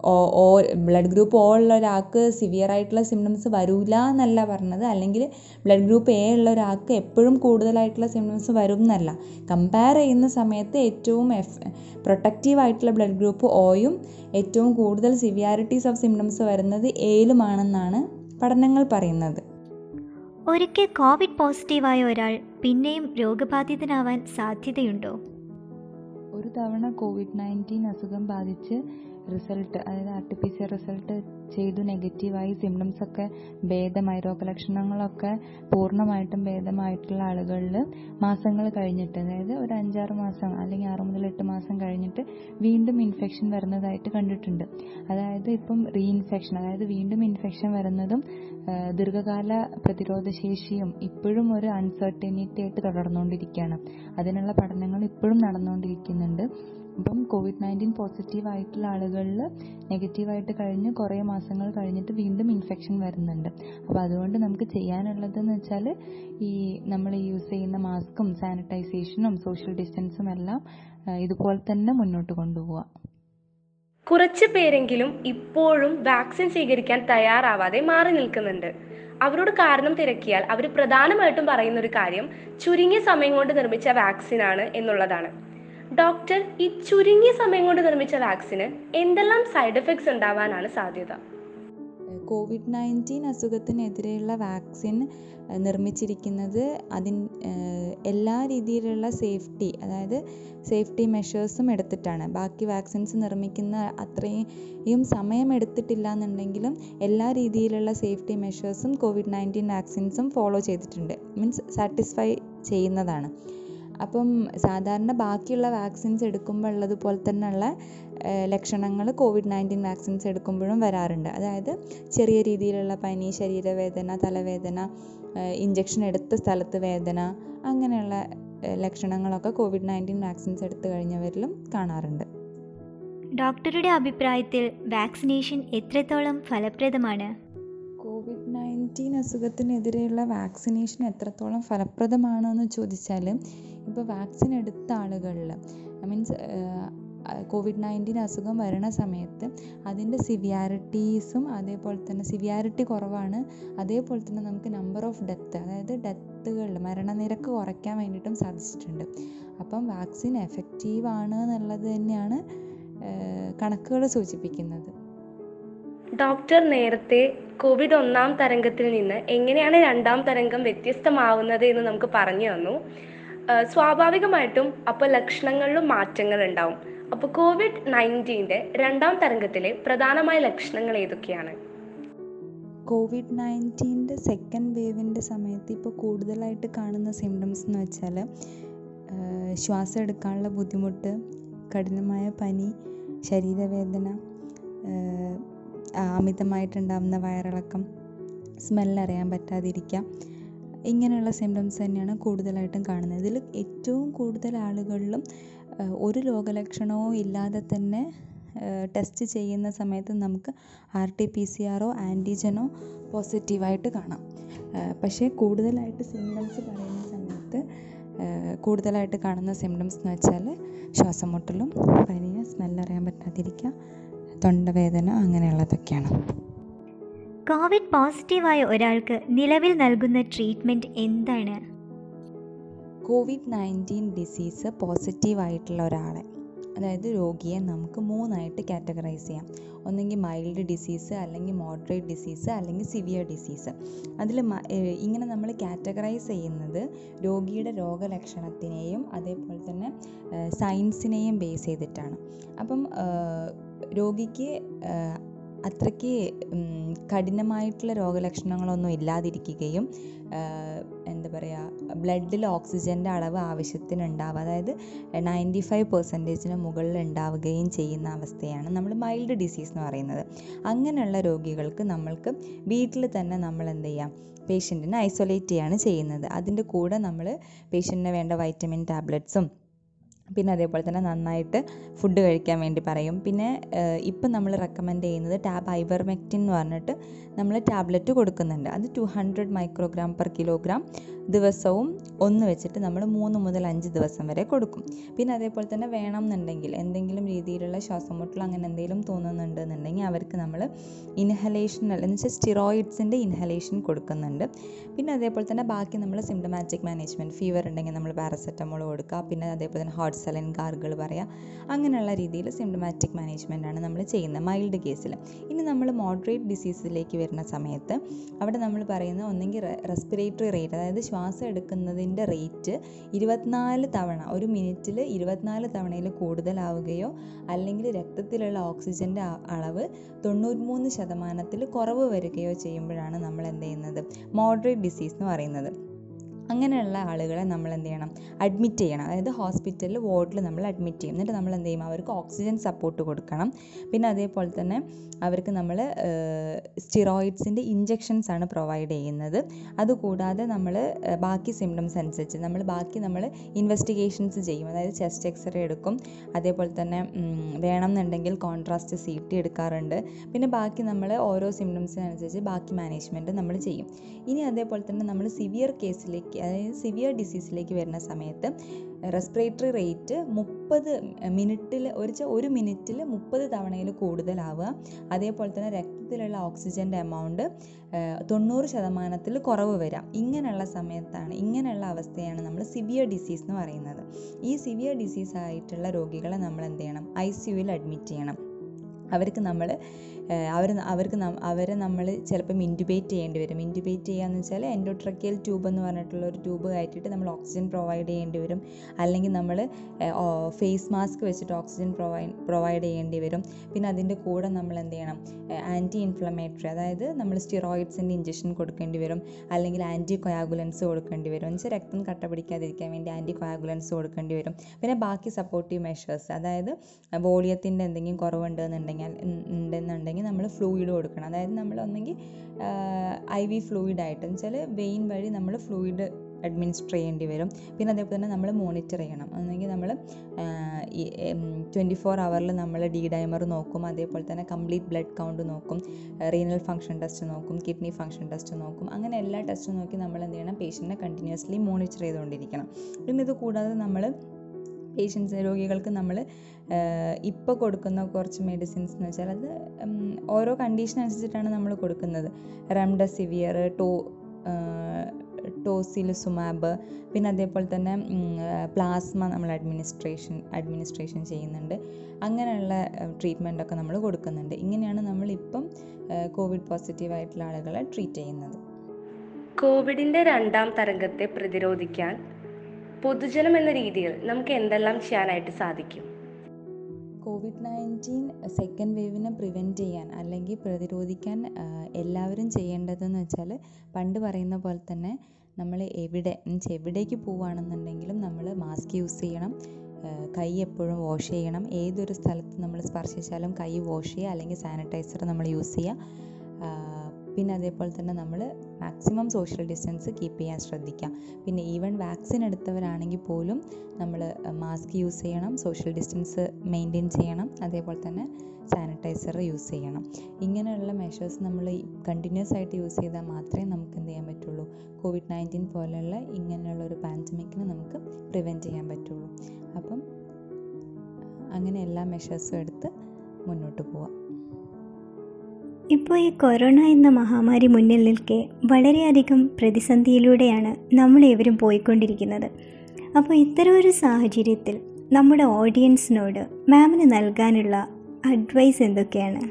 ഓ ബ്ലഡ് ഗ്രൂപ്പ് ഓ ഉള്ള ഒരാൾക്ക് സിവിയർ ആയിട്ടുള്ള സിംറ്റംസ് വരില്ല എന്നല്ല പറഞ്ഞത്. അല്ലെങ്കിൽ ബ്ലഡ് ഗ്രൂപ്പ് എ ഉള്ള ഒരാൾക്ക് എപ്പോഴും കൂടുതലായിട്ടുള്ള സിംറ്റംസ് വരും എന്നല്ല. കമ്പയർ ചെയ്യുന്ന സമയത്ത് ഏറ്റവും എഫ് പ്രൊട്ടക്റ്റീവ് ആയിട്ടുള്ള ബ്ലഡ് ഗ്രൂപ്പ് ഓയും ഏറ്റവും കൂടുതൽ സിവിയാരിറ്റീസ് ഓഫ് സിംറ്റംസ് വരുന്നത് എയിലുമാണെന്നാണ് പഠനങ്ങൾ പറയുന്നത്. ഒരിക്കൽ കോവിഡ് പോസിറ്റീവായ ഒരാൾ പിന്നെയും രോഗബാധിതനാവാൻ സാധ്യതയുണ്ടോ? ഒരു തവണ കോവിഡ് നയന്റീൻ അസുഖം ബാധിച്ച് റിസൾട്ട് അതായത് R T P C result ചെയ്തു നെഗറ്റീവായി സിംറ്റംസ് ഒക്കെ ഭേദമായി. രോഗലക്ഷണങ്ങളൊക്കെ പൂർണമായിട്ടും ഭേദമായിട്ടുള്ള ആളുകളിൽ മാസങ്ങൾ കഴിഞ്ഞിട്ട് അതായത് ഒരു അഞ്ചാറ് മാസം അല്ലെങ്കിൽ ആറ് മുതൽ എട്ട് മാസം കഴിഞ്ഞിട്ട് വീണ്ടും ഇൻഫെക്ഷൻ വരുന്നതായിട്ട് കണ്ടിട്ടുണ്ട്. അതായത് ഇപ്പം റീഇൻഫെക്ഷൻ അതായത് വീണ്ടും ഇൻഫെക്ഷൻ വരുന്നതും ദീർഘകാല പ്രതിരോധ ശേഷിയും ഇപ്പോഴും ഒരു അൺസർട്ടനിറ്റി ആയിട്ട് തുടർന്നുകൊണ്ടിരിക്കുകയാണ്. അതിനുള്ള പഠനങ്ങൾ ഇപ്പോഴും നടന്നുകൊണ്ടിരിക്കുന്നുണ്ട്. അപ്പം കോവിഡ് നയന്റീൻ പോസിറ്റീവ് ആയിട്ടുള്ള ആളുകളിൽ നെഗറ്റീവായിട്ട് കഴിഞ്ഞ് കുറേ മാസങ്ങൾ കഴിഞ്ഞിട്ട് വീണ്ടും ഇൻഫെക്ഷൻ വരുന്നുണ്ട്. അപ്പോൾ അതുകൊണ്ട് നമുക്ക് ചെയ്യാനുള്ളതെന്ന് വെച്ചാൽ ഈ നമ്മൾ യൂസ് ചെയ്യുന്ന മാസ്കും സാനിറ്റൈസേഷനും സോഷ്യൽ ഡിസ്റ്റൻസും എല്ലാം ഇതുപോലെ തന്നെ മുന്നോട്ട് കൊണ്ടുപോവുക കുറച്ച് പേരെങ്കിലും ഇപ്പോഴും വാക്സിൻ സ്വീകരിക്കാൻ തയ്യാറാവാതെ മാറി നിൽക്കുന്നുണ്ട്. അവരോട് കാരണം തിരക്കിയാൽ അവർ പ്രധാനമായിട്ടും പറയുന്ന ഒരു കാര്യം ചുരുങ്ങിയ സമയം കൊണ്ട് നിർമ്മിച്ച വാക്സിനാണ് എന്നുള്ളതാണ്. ഡോക്ടർ ഈ ചുരുങ്ങിയ സമയം കൊണ്ട് നിർമ്മിച്ച വാക്സിന് എന്തെല്ലാം സൈഡ് എഫക്ട്സ് ഉണ്ടാവാനാണ് സാധ്യത? കോവിഡ് നയന്റീൻ അസുഖത്തിനെതിരെയുള്ള വാക്സിൻ നിർമ്മിച്ചിരിക്കുന്നത് അതിൻ എല്ലാ രീതിയിലുള്ള സേഫ്റ്റി അതായത് സേഫ്റ്റി മെഷേഴ്സും എടുത്തിട്ടാണ്. ബാക്കി വാക്സിൻസ് നിർമ്മിക്കുന്ന അത്രയും സമയമെടുത്തിട്ടില്ല എന്നുണ്ടെങ്കിലും എല്ലാ രീതിയിലുള്ള സേഫ്റ്റി മെഷേഴ്സും കോവിഡ് നയന്റീൻ വാക്സിൻസും ഫോളോ ചെയ്തിട്ടുണ്ട്. മീൻസ് സാറ്റിസ്ഫൈ ചെയ്യുന്നതാണ്. അപ്പം സാധാരണ ബാക്കിയുള്ള വാക്സിൻസ് എടുക്കുമ്പോൾ ഉള്ളത് പോലെ തന്നെയുള്ള ലക്ഷണങ്ങൾ കോവിഡ് നയന്റീൻ വാക്സിൻസ് എടുക്കുമ്പോഴും വരാറുണ്ട്. അതായത് ചെറിയ രീതിയിലുള്ള പനി ശരീരവേദന തലവേദന ഇഞ്ചക്ഷൻ എടുത്ത സ്ഥലത്ത് വേദന അങ്ങനെയുള്ള ലക്ഷണങ്ങളൊക്കെ കോവിഡ് നയന്റീൻ വാക്സിൻസ് എടുത്തു കഴിഞ്ഞവരിലും കാണാറുണ്ട്. ഡോക്ടറുടെ അഭിപ്രായത്തിൽ വാക്സിനേഷൻ എത്രത്തോളം ഫലപ്രദമാണ്? കോവിഡ് നയന്റീൻ അസുഖത്തിനെതിരെയുള്ള വാക്സിനേഷൻ എത്രത്തോളം ഫലപ്രദമാണോ എന്ന് ചോദിച്ചാൽ ഇപ്പോൾ വാക്സിൻ എടുത്ത ആളുകളിൽ മീൻസ് കോവിഡ് നയന്റീൻ അസുഖം വരണ സമയത്ത് അതിന്റെ സിവിയാരിറ്റീസും അതേപോലെ തന്നെ സിവിയാരിറ്റി കുറവാണ്. അതേപോലെ തന്നെ നമുക്ക് നമ്പർ ഓഫ് ഡെത്ത് അതായത് ഡെത്തുകൾ മരണനിരക്ക് കുറയ്ക്കാൻ വേണ്ടിയിട്ടും സാധിച്ചിട്ടുണ്ട്. അപ്പം വാക്സിൻ എഫക്റ്റീവ് ആണ് എന്നുള്ളത് തന്നെയാണ് കണക്കുകൾ സൂചിപ്പിക്കുന്നത്. ഡോക്ടർ നേരത്തെ കോവിഡ് ഒന്നാം തരംഗത്തിൽ നിന്ന് എങ്ങനെയാണ് രണ്ടാം തരംഗം വ്യത്യസ്തമാവുന്നത് എന്ന് നമുക്ക് പറഞ്ഞു തന്നു. സ്വാഭാവികമായിട്ടും അപ്പോൾ ലക്ഷണങ്ങളിലും മാറ്റങ്ങൾ ഉണ്ടാവും. അപ്പോൾ കോവിഡ് നയന്റീന്റെ രണ്ടാം തരംഗത്തിലെ പ്രധാനമായ ലക്ഷണങ്ങൾ ഏതൊക്കെയാണ്? കോവിഡ് നയന്റീന്റെ സെക്കൻഡ് വേവിന്റെ സമയത്ത് ഇപ്പോൾ കൂടുതലായിട്ട് കാണുന്ന സിംറ്റംസ് എന്ന് വെച്ചാൽ ശ്വാസം എടുക്കാനുള്ള ബുദ്ധിമുട്ട് കഠിനമായ പനി ശരീരവേദന അമിതമായിട്ടുണ്ടാകുന്ന വയറിളക്കം സ്മെല്ലറിയാൻ പറ്റാതിരിക്കുക ഇങ്ങനെയുള്ള സിംറ്റംസ് തന്നെയാണ് കൂടുതലായിട്ടും കാണുന്നത്. ഇതിൽ ഏറ്റവും കൂടുതൽ ആളുകളിലും ഒരു രോഗലക്ഷണവും ഇല്ലാതെ തന്നെ ടെസ്റ്റ് ചെയ്യുന്ന സമയത്ത് നമുക്ക് ആർ ടി പി സി ആറോ ആന്റിജനോ പോസിറ്റീവായിട്ട് കാണാം. പക്ഷേ കൂടുതലായിട്ട് സിംറ്റംസ് പറയുന്ന സമയത്ത് കൂടുതലായിട്ട് കാണുന്ന സിംറ്റംസ് എന്ന് വെച്ചാൽ ശ്വാസം മുട്ടലും പനിയും സ്മെല്ലറിയാൻ പറ്റാതിരിക്കുക തൊണ്ടവേദന അങ്ങനെയുള്ളതൊക്കെയാണ്. കോവിഡ് പോസിറ്റീവായ ഒരാൾക്ക് നിലവിൽ നൽകുന്ന ട്രീറ്റ്മെന്റ് എന്താണ്? കോവിഡ് നയന്റീൻ ഡിസീസ് പോസിറ്റീവ് ആയിട്ടുള്ള ഒരാളെ അതായത് രോഗിയെ നമുക്ക് മൂന്നായിട്ട് കാറ്റഗറൈസ് ചെയ്യാം. ഒന്നെങ്കിൽ മൈൽഡ് ഡിസീസ് അല്ലെങ്കിൽ മോഡറേറ്റ് ഡിസീസ് അല്ലെങ്കിൽ സിവിയർ ഡിസീസ് അതിൽ ഇങ്ങനെ നമ്മൾ കാറ്റഗറൈസ് ചെയ്യുന്നത് രോഗിയുടെ രോഗലക്ഷണത്തിനെയും അതേപോലെ തന്നെ സയൻസിനെയും ബേസ് ചെയ്തിട്ടാണ്. അപ്പം രോഗിക്ക് അത്രയ്ക്ക് കഠിനമായിട്ടുള്ള രോഗലക്ഷണങ്ങളൊന്നും ഇല്ലാതിരിക്കുകയും എന്താ പറയുക ബ്ലഡിൽ ഓക്സിജന്റെ അളവ് ആവശ്യത്തിന് ഉണ്ടാവുക അതായത് നയന്റി ഫൈവ് പെർസെന്റേജിന് മുകളിൽ ഉണ്ടാവുകയും ചെയ്യുന്ന അവസ്ഥയാണ് നമ്മൾ മൈൽഡ് ഡിസീസ് എന്ന് പറയുന്നത്. അങ്ങനെയുള്ള രോഗികൾക്ക് നമ്മൾക്ക് വീട്ടിൽ തന്നെ നമ്മൾ എന്ത് ചെയ്യാം പേഷ്യന്റിനെ ഐസൊലേറ്റ് ചെയ്യാണ് ചെയ്യുന്നത്. അതിന്റെ കൂടെ നമ്മൾ പേഷ്യന്റിന് വേണ്ട വൈറ്റമിൻ ടാബ്ലറ്റ്സും പിന്നെ അതേപോലെ തന്നെ നന്നായിട്ട് ഫുഡ് കഴിക്കാൻ വേണ്ടി പറയും. പിന്നെ ഇപ്പം നമ്മൾ റെക്കമെൻഡ് ചെയ്യുന്നത് ടാബ് ഐബർമെക്റ്റിൻ എന്ന് പറഞ്ഞിട്ട് നമ്മൾ ടാബ്ലറ്റ് കൊടുക്കുന്നുണ്ട്. അത് two hundred microgram per kilogram ദിവസവും ഒന്ന് വെച്ചിട്ട് നമ്മൾ മൂന്ന് മുതൽ അഞ്ച് ദിവസം വരെ കൊടുക്കും. പിന്നെ അതേപോലെ തന്നെ വേണം എന്നുണ്ടെങ്കിൽ എന്തെങ്കിലും രീതിയിലുള്ള ശ്വാസമുട്ടൽ അങ്ങനെ എന്തെങ്കിലും തോന്നുന്നുണ്ട് എന്നുണ്ടെങ്കിൽ അവർക്ക് നമ്മൾ ഇൻഹലേഷൻ എന്ന് വെച്ചാൽ സ്റ്റിറോയിഡ്സിന്റെ ഇൻഹലേഷൻ കൊടുക്കുന്നുണ്ട്. പിന്നെ അതേപോലെ തന്നെ ബാക്കി നമ്മൾ സിംറ്റമാറ്റിക് മാനേജ്മെന്റ് ഫീവർ ഉണ്ടെങ്കിൽ നമ്മൾ പാരസെറ്റമോൾ കൊടുക്കുക. പിന്നെ അതേപോലെ തന്നെ ഹോട്ട് സെലൻ ഗാർഗിൾ പറയുക. അങ്ങനെയുള്ള രീതിയിൽ സിംറ്റമാറ്റിക് മാനേജ്മെന്റ് ആണ് നമ്മൾ ചെയ്യുന്നത് മൈൽഡ് കേസിൽ ഇനി നമ്മൾ മോഡറേറ്റ് ഡിസീസിലേക്ക് വരുന്ന സമയത്ത് അവിടെ നമ്മൾ പറയുന്ന ഒന്നെങ്കിൽ റെസ്പിറേറ്ററി റേറ്റ് അതായത് ശ്വാസം എടുക്കുന്നതിന്റെ റേറ്റ് ഇരുപത്തിനാല് തവണ ഒരു മിനിറ്റിൽ ഇരുപത്തിനാല് തവണയിൽ കൂടുതലാവുകയോ അല്ലെങ്കിൽ രക്തത്തിലുള്ള ഓക്സിജന്റെ അളവ് തൊണ്ണൂറ്റിമൂന്ന് ശതമാനത്തിൽ കുറവ് വരികയോ ചെയ്യുമ്പോഴാണ് നമ്മൾ എന്ത് ചെയ്യുന്നത്? മോഡറേറ്റ് ഡിസീസ് എന്ന് പറയുന്നത്. അങ്ങനെയുള്ള ആളുകളെ നമ്മൾ എന്ത് ചെയ്യണം. അഡ്മിറ്റ് ചെയ്യണം അതായത് ഹോസ്പിറ്റലിൽ വാർഡിൽ നമ്മൾ അഡ്മിറ്റ് ചെയ്യും. എന്നിട്ട് നമ്മൾ എന്ത് ചെയ്യും അവർക്ക് ഓക്സിജൻ സപ്പോർട്ട് കൊടുക്കണം. പിന്നെ അതേപോലെ തന്നെ അവർക്ക് നമ്മൾ സ്റ്റിറോയിഡ്സിന്റെ ഇഞ്ചെക്ഷൻസ് ആണ് പ്രൊവൈഡ് ചെയ്യുന്നത്. അതുകൂടാതെ നമ്മൾ ബാക്കി സിംറ്റംസ് അനുസരിച്ച് നമ്മൾ ബാക്കി നമ്മൾ ഇൻവെസ്റ്റിഗേഷൻസ് ചെയ്യും. അതായത് ചെസ്റ്റ് എക്സ്റേ എടുക്കും. അതേപോലെ തന്നെ വേണമെന്നുണ്ടെങ്കിൽ കോൺട്രാസ്റ്റ് സി ടി എടുക്കാറുണ്ട്. പിന്നെ ബാക്കി നമ്മൾ ഓരോ സിംറ്റംസിനനുസരിച്ച് ബാക്കി മാനേജ്മെന്റ് നമ്മൾ ചെയ്യും. ഇനി അതേപോലെ തന്നെ നമ്മൾ സിവിയർ കേസിലേക്ക് അതായത് സിവിയർ ഡിസീസിലേക്ക് വരുന്ന സമയത്ത് റെസ്പിറേറ്ററി റേറ്റ് മുപ്പത് മിനിറ്റിൽ ഒരു ഒരു മിനിറ്റിൽ മുപ്പത് തവണയിൽ കൂടുതലാവുക. അതേപോലെ തന്നെ രക്തത്തിലുള്ള ഓക്സിജന്റെ എമൗണ്ട് തൊണ്ണൂറ് ശതമാനത്തിൽ കുറവ് വരാം. ഇങ്ങനെയുള്ള സമയത്താണ് ഇങ്ങനെയുള്ള അവസ്ഥയാണ് നമ്മൾ സിവിയർ ഡിസീസ് എന്ന് പറയുന്നത്. ഈ സിവിയർ ഡിസീസ് ആയിട്ടുള്ള രോഗികളെ നമ്മൾ എന്ത് ചെയ്യണം? ഐ അഡ്മിറ്റ് ചെയ്യണം. അവർക്ക് നമ്മൾ അവർ അവർക്ക് അവരെ നമ്മൾ ചിലപ്പം ഇന്റുബേറ്റ് ചെയ്യേണ്ടി വരും. ഇന്റുബേറ്റ് ചെയ്യുകയെന്ന് വെച്ചാൽ എൻഡോട്രക്കിയൽ ട്യൂബ് എന്ന് പറഞ്ഞിട്ടുള്ള ഒരു ട്യൂബ് കയറ്റിയിട്ട് നമ്മൾ ഓക്സിജൻ പ്രൊവൈഡ് ചെയ്യേണ്ടി വരും. അല്ലെങ്കിൽ നമ്മൾ ഫേസ് മാസ്ക് വെച്ചിട്ട് ഓക്സിജൻ പ്രൊവൈ പ്രൊവൈഡ് ചെയ്യേണ്ടി വരും. പിന്നെ അതിന്റെ കൂടെ നമ്മൾ എന്ത് ചെയ്യണം? ആന്റി ഇൻഫ്ലമേറ്ററി അതായത് നമ്മൾ സ്റ്റിറോയിഡ്സിന്റെ ഇഞ്ചക്ഷൻ കൊടുക്കേണ്ടി വരും. അല്ലെങ്കിൽ ആന്റി കൊയാഗുലൻസ് കൊടുക്കേണ്ടി വരും. എന്ന് വെച്ചാൽ രക്തം കട്ട പിടിക്കാതിരിക്കാൻ വേണ്ടി ആന്റി കൊയാഗുലൻസ് കൊടുക്കേണ്ടി വരും. പിന്നെ ബാക്കി സപ്പോർട്ടീവ് മെഷേഴ്സ് അതായത് വോളിയത്തിന്റെ എന്തെങ്കിലും കുറവുണ്ടെന്നുണ്ടെങ്കിൽ ഉണ്ടെന്നുണ്ടെങ്കിൽ നമ്മൾ ഫ്ലൂയിഡ് കൊടുക്കണം. അതായത് നമ്മൾ ഒന്നെങ്കിൽ ഐ വി ഫ്ലൂയിഡ് ആയിട്ട് എന്ന് വെച്ചാൽ വെയിൻ വഴി നമ്മൾ ഫ്ലൂയിഡ് അഡ്മിനിസ്റ്റർ ചെയ്യേണ്ടി വരും. പിന്നെ അതേപോലെ തന്നെ നമ്മൾ മോണിറ്റർ ചെയ്യണം. അല്ലെങ്കിൽ നമ്മൾ ട്വന്റി ഫോർ അവറിൽ നമ്മൾ ഡി ഡൈമർ നോക്കും. അതേപോലെ തന്നെ കംപ്ലീറ്റ് ബ്ലഡ് കൗണ്ട് നോക്കും. റീനൽ ഫംഗ്ഷൻ ടെസ്റ്റ് നോക്കും. കിഡ്നി ഫംഗ്ഷൻ ടെസ്റ്റ് നോക്കും. അങ്ങനെ എല്ലാ ടെസ്റ്റും നോക്കി നമ്മൾ എന്ത് ചെയ്യണം? പേഷ്യന്റിനെ കണ്ടിന്യൂസ്ലി മോണിറ്റർ ചെയ്തുകൊണ്ടിരിക്കണം. പിന്നെ ഇത് കൂടാതെ നമ്മൾ പേഷ്യൻസ് രോഗികൾക്ക് നമ്മൾ ഇപ്പോൾ കൊടുക്കുന്ന കുറച്ച് മെഡിസിൻസ് എന്ന് വെച്ചാൽ അത് ഓരോ കണ്ടീഷൻ അനുസരിച്ചിട്ടാണ് നമ്മൾ കൊടുക്കുന്നത്. റെംഡെസിവിയർ ടോ ടോസിലുസുമാബ് പിന്നെ അതേപോലെ തന്നെ പ്ലാസ്മ നമ്മൾ അഡ്മിനിസ്ട്രേഷൻ അഡ്മിനിസ്ട്രേഷൻ ചെയ്യുന്നുണ്ട്. അങ്ങനെയുള്ള ട്രീറ്റ്മെന്റ് ഒക്കെ നമ്മൾ കൊടുക്കുന്നുണ്ട്. ഇങ്ങനെയാണ് നമ്മളിപ്പം കോവിഡ് പോസിറ്റീവ് ആയിട്ടുള്ള ആളുകളെ ട്രീറ്റ് ചെയ്യുന്നത്. കോവിഡിന്റെ രണ്ടാം തരംഗത്തെ പ്രതിരോധിക്കാൻ പൊതുജനം എന്ന രീതിയിൽ നമുക്ക് എന്തെല്ലാം ചെയ്യാനായിട്ട് സാധിക്കും? കോവിഡ് നയന്റീൻ സെക്കൻഡ് വേവിനെ പ്രിവെന്റ് ചെയ്യാൻ അല്ലെങ്കിൽ പ്രതിരോധിക്കാൻ എല്ലാവരും ചെയ്യേണ്ടതെന്ന് വെച്ചാൽ പണ്ട് പറയുന്ന പോലെ തന്നെ നമ്മൾ എവിടെ മീൻസ് എവിടേക്ക് പോവുകയാണെന്നുണ്ടെങ്കിലും നമ്മൾ മാസ്ക് യൂസ് ചെയ്യണം. കൈ എപ്പോഴും വാഷ് ചെയ്യണം. ഏതൊരു സ്ഥലത്ത് നമ്മൾ സ്പർശിച്ചാലും കൈ വാഷ് ചെയ്യുക അല്ലെങ്കിൽ സാനിറ്റൈസർ നമ്മൾ യൂസ് ചെയ്യുക. പിന്നെ അതേപോലെ തന്നെ നമ്മൾ മാക്സിമം സോഷ്യൽ ഡിസ്റ്റൻസ് കീപ്പ് ചെയ്യാൻ ശ്രദ്ധിക്കുക പിന്നെ ഈവൻ വാക്സിൻ എടുത്തവരാണെങ്കിൽ പോലും നമ്മൾ മാസ്ക് യൂസ് ചെയ്യണം സോഷ്യൽ ഡിസ്റ്റൻസ് മെയിന്റെയിൻ ചെയ്യണം അതേപോലെ തന്നെ സാനിറ്റൈസർ യൂസ് ചെയ്യണം. ഇങ്ങനെയുള്ള മെഷേഴ്സ് നമ്മൾ കണ്ടിന്യൂസ് ആയിട്ട് യൂസ് ചെയ്താൽ മാത്രമേ നമുക്ക് എന്ത് ചെയ്യാൻ പറ്റുള്ളൂ? കോവിഡ് നയന്റീൻ പോലെയുള്ള ഇങ്ങനെയുള്ള ഒരു പാൻഡമിക്കിനെ നമുക്ക് പ്രിവെന്റ് ചെയ്യാൻ പറ്റുള്ളൂ. അപ്പം അങ്ങനെ എല്ലാ മെഷേഴ്സും എടുത്ത് മുന്നോട്ട് പോവാം. ഇപ്പോൾ ഈ കൊറോണ എന്ന മഹാമാരി മുന്നിൽ നിൽക്കെ വളരെയധികം പ്രതിസന്ധിയിലൂടെയാണ് നമ്മളേവരും പോയിക്കൊണ്ടിരിക്കുന്നത്. അപ്പോൾ ഇത്തരം ഒരു സാഹചര്യത്തിൽ നമ്മുടെ ഓഡിയൻസിനോട് മാമിന് നൽകാനുള്ള അഡ്വൈസ് എന്തൊക്കെയാണ്?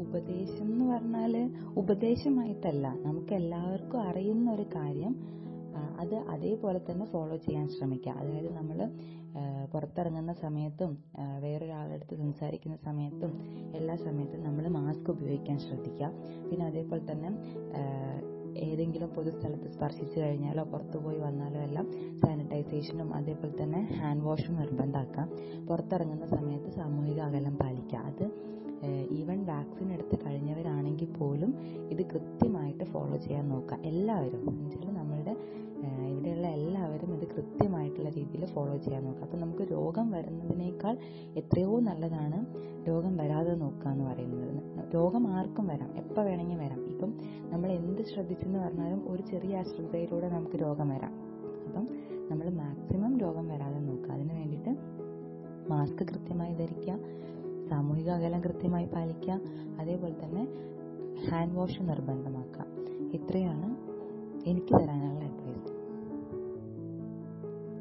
ഉപദേശം എന്ന് പറഞ്ഞാൽ ഉപദേശമായിട്ടല്ല. നമുക്ക് എല്ലാവർക്കും അറിയുന്ന ഒരു കാര്യം അത് അതേപോലെ തന്നെ ഫോളോ ചെയ്യാൻ ശ്രമിക്കുക അതായത് നമ്മൾ പുറത്തിറങ്ങുന്ന സമയത്തും വേറൊരാളുടെ അടുത്ത് സംസാരിക്കുന്ന സമയത്തും എല്ലാ സമയത്തും നമ്മൾ മാസ്ക് ഉപയോഗിക്കാൻ ശ്രദ്ധിക്കുക പിന്നെ അതേപോലെ തന്നെ ഏതെങ്കിലും പൊതുസ്ഥലത്ത് സ്പർശിച്ചു കഴിഞ്ഞാലോ പുറത്തുപോയി വന്നാലോ എല്ലാം സാനിറ്റൈസേഷനും അതേപോലെ തന്നെ ഹാൻഡ് വാഷും നിർബന്ധമാക്കാം പുറത്തിറങ്ങുന്ന സമയത്ത് സാമൂഹിക അകലം പാലിക്കുക അത് ഈവൻ വാക്സിൻ എടുത്ത് കഴിഞ്ഞവരാണെങ്കിൽ പോലും ഇത് കൃത്യമായിട്ട് ഫോളോ ചെയ്യാൻ നോക്കുക. എല്ലാവരും എന്നുവെച്ചാൽ നമ്മളുടെ ഇവിടെയുള്ള എല്ലാവരും ഇത് കൃത്യമായിട്ടുള്ള രീതിയിൽ ഫോളോ ചെയ്യാൻ നോക്കുക. അപ്പം നമുക്ക് രോഗം വരുന്നതിനേക്കാൾ എത്രയോ നല്ലതാണ് രോഗം വരാതെ നോക്കുക എന്ന് പറയുന്നത്. രോഗം ആർക്കും വരാം എപ്പോൾ വേണമെങ്കിൽ വരാം. ഇപ്പം നമ്മൾ എന്ത് ശ്രദ്ധിച്ചെന്ന് പറഞ്ഞാലും ഒരു ചെറിയ അശ്രദ്ധയിലൂടെ നമുക്ക് രോഗം വരാം. അപ്പം നമ്മൾ മാക്സിമം രോഗം വരാതെ നോക്കുക. അതിന് വേണ്ടിയിട്ട് മാസ്ക് കൃത്യമായി ധരിക്കുക. സാമൂഹിക അകലം കൃത്യമായി പാലിക്കുക. അതേപോലെ തന്നെ ഹാൻഡ് വാഷ് നിർബന്ധമാക്കുക. ഇത്രയാണ് എനിക്ക് തരാനുള്ള അഡ്വൈസ്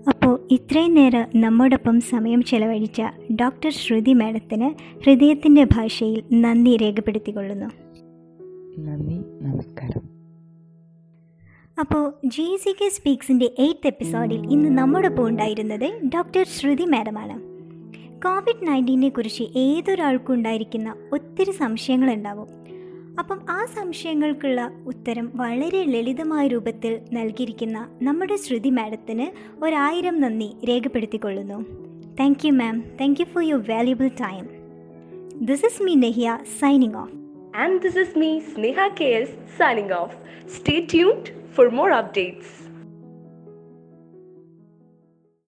അപ്പോൾ ഇത്രയും നേരം നമ്മോടൊപ്പം സമയം ചെലവഴിച്ച ഡോക്ടർ ശ്രുതി മാഡത്തിന് ഹൃദയത്തിന്റെ ഭാഷയിൽ നന്ദി രേഖപ്പെടുത്തിക്കൊള്ളുന്നു. നന്ദി നമസ്കാരം. അപ്പോൾ ജി സി കെ സ്പീക്സിന്റെ എയ്ത്ത് എപ്പിസോഡിൽ ഇന്ന് നമ്മോടൊപ്പം ഉണ്ടായിരുന്നത് ഡോക്ടർ ശ്രുതി മാഡമാണ്. കോവിഡ് നയന്റീനെ കുറിച്ച് ഏതൊരാൾക്കും ഉണ്ടായിരിക്കുന്ന ഒത്തിരി സംശയങ്ങളുണ്ടാവും. അപ്പം ആ സംശയങ്ങൾക്കുള്ള ഉത്തരം വളരെ ലളിതമായ രൂപത്തിൽ നൽകിയിരിക്കുന്ന നമ്മുടെ ശ്രുതി മാഡത്തിന് ഒരായിരം നന്ദി രേഖപ്പെടുത്തിക്കൊള്ളുന്നു. Thank you ma'am thank you for your valuable time this is me Nehia signing off and this is me Sneha K S signing off stay tuned. For more updates.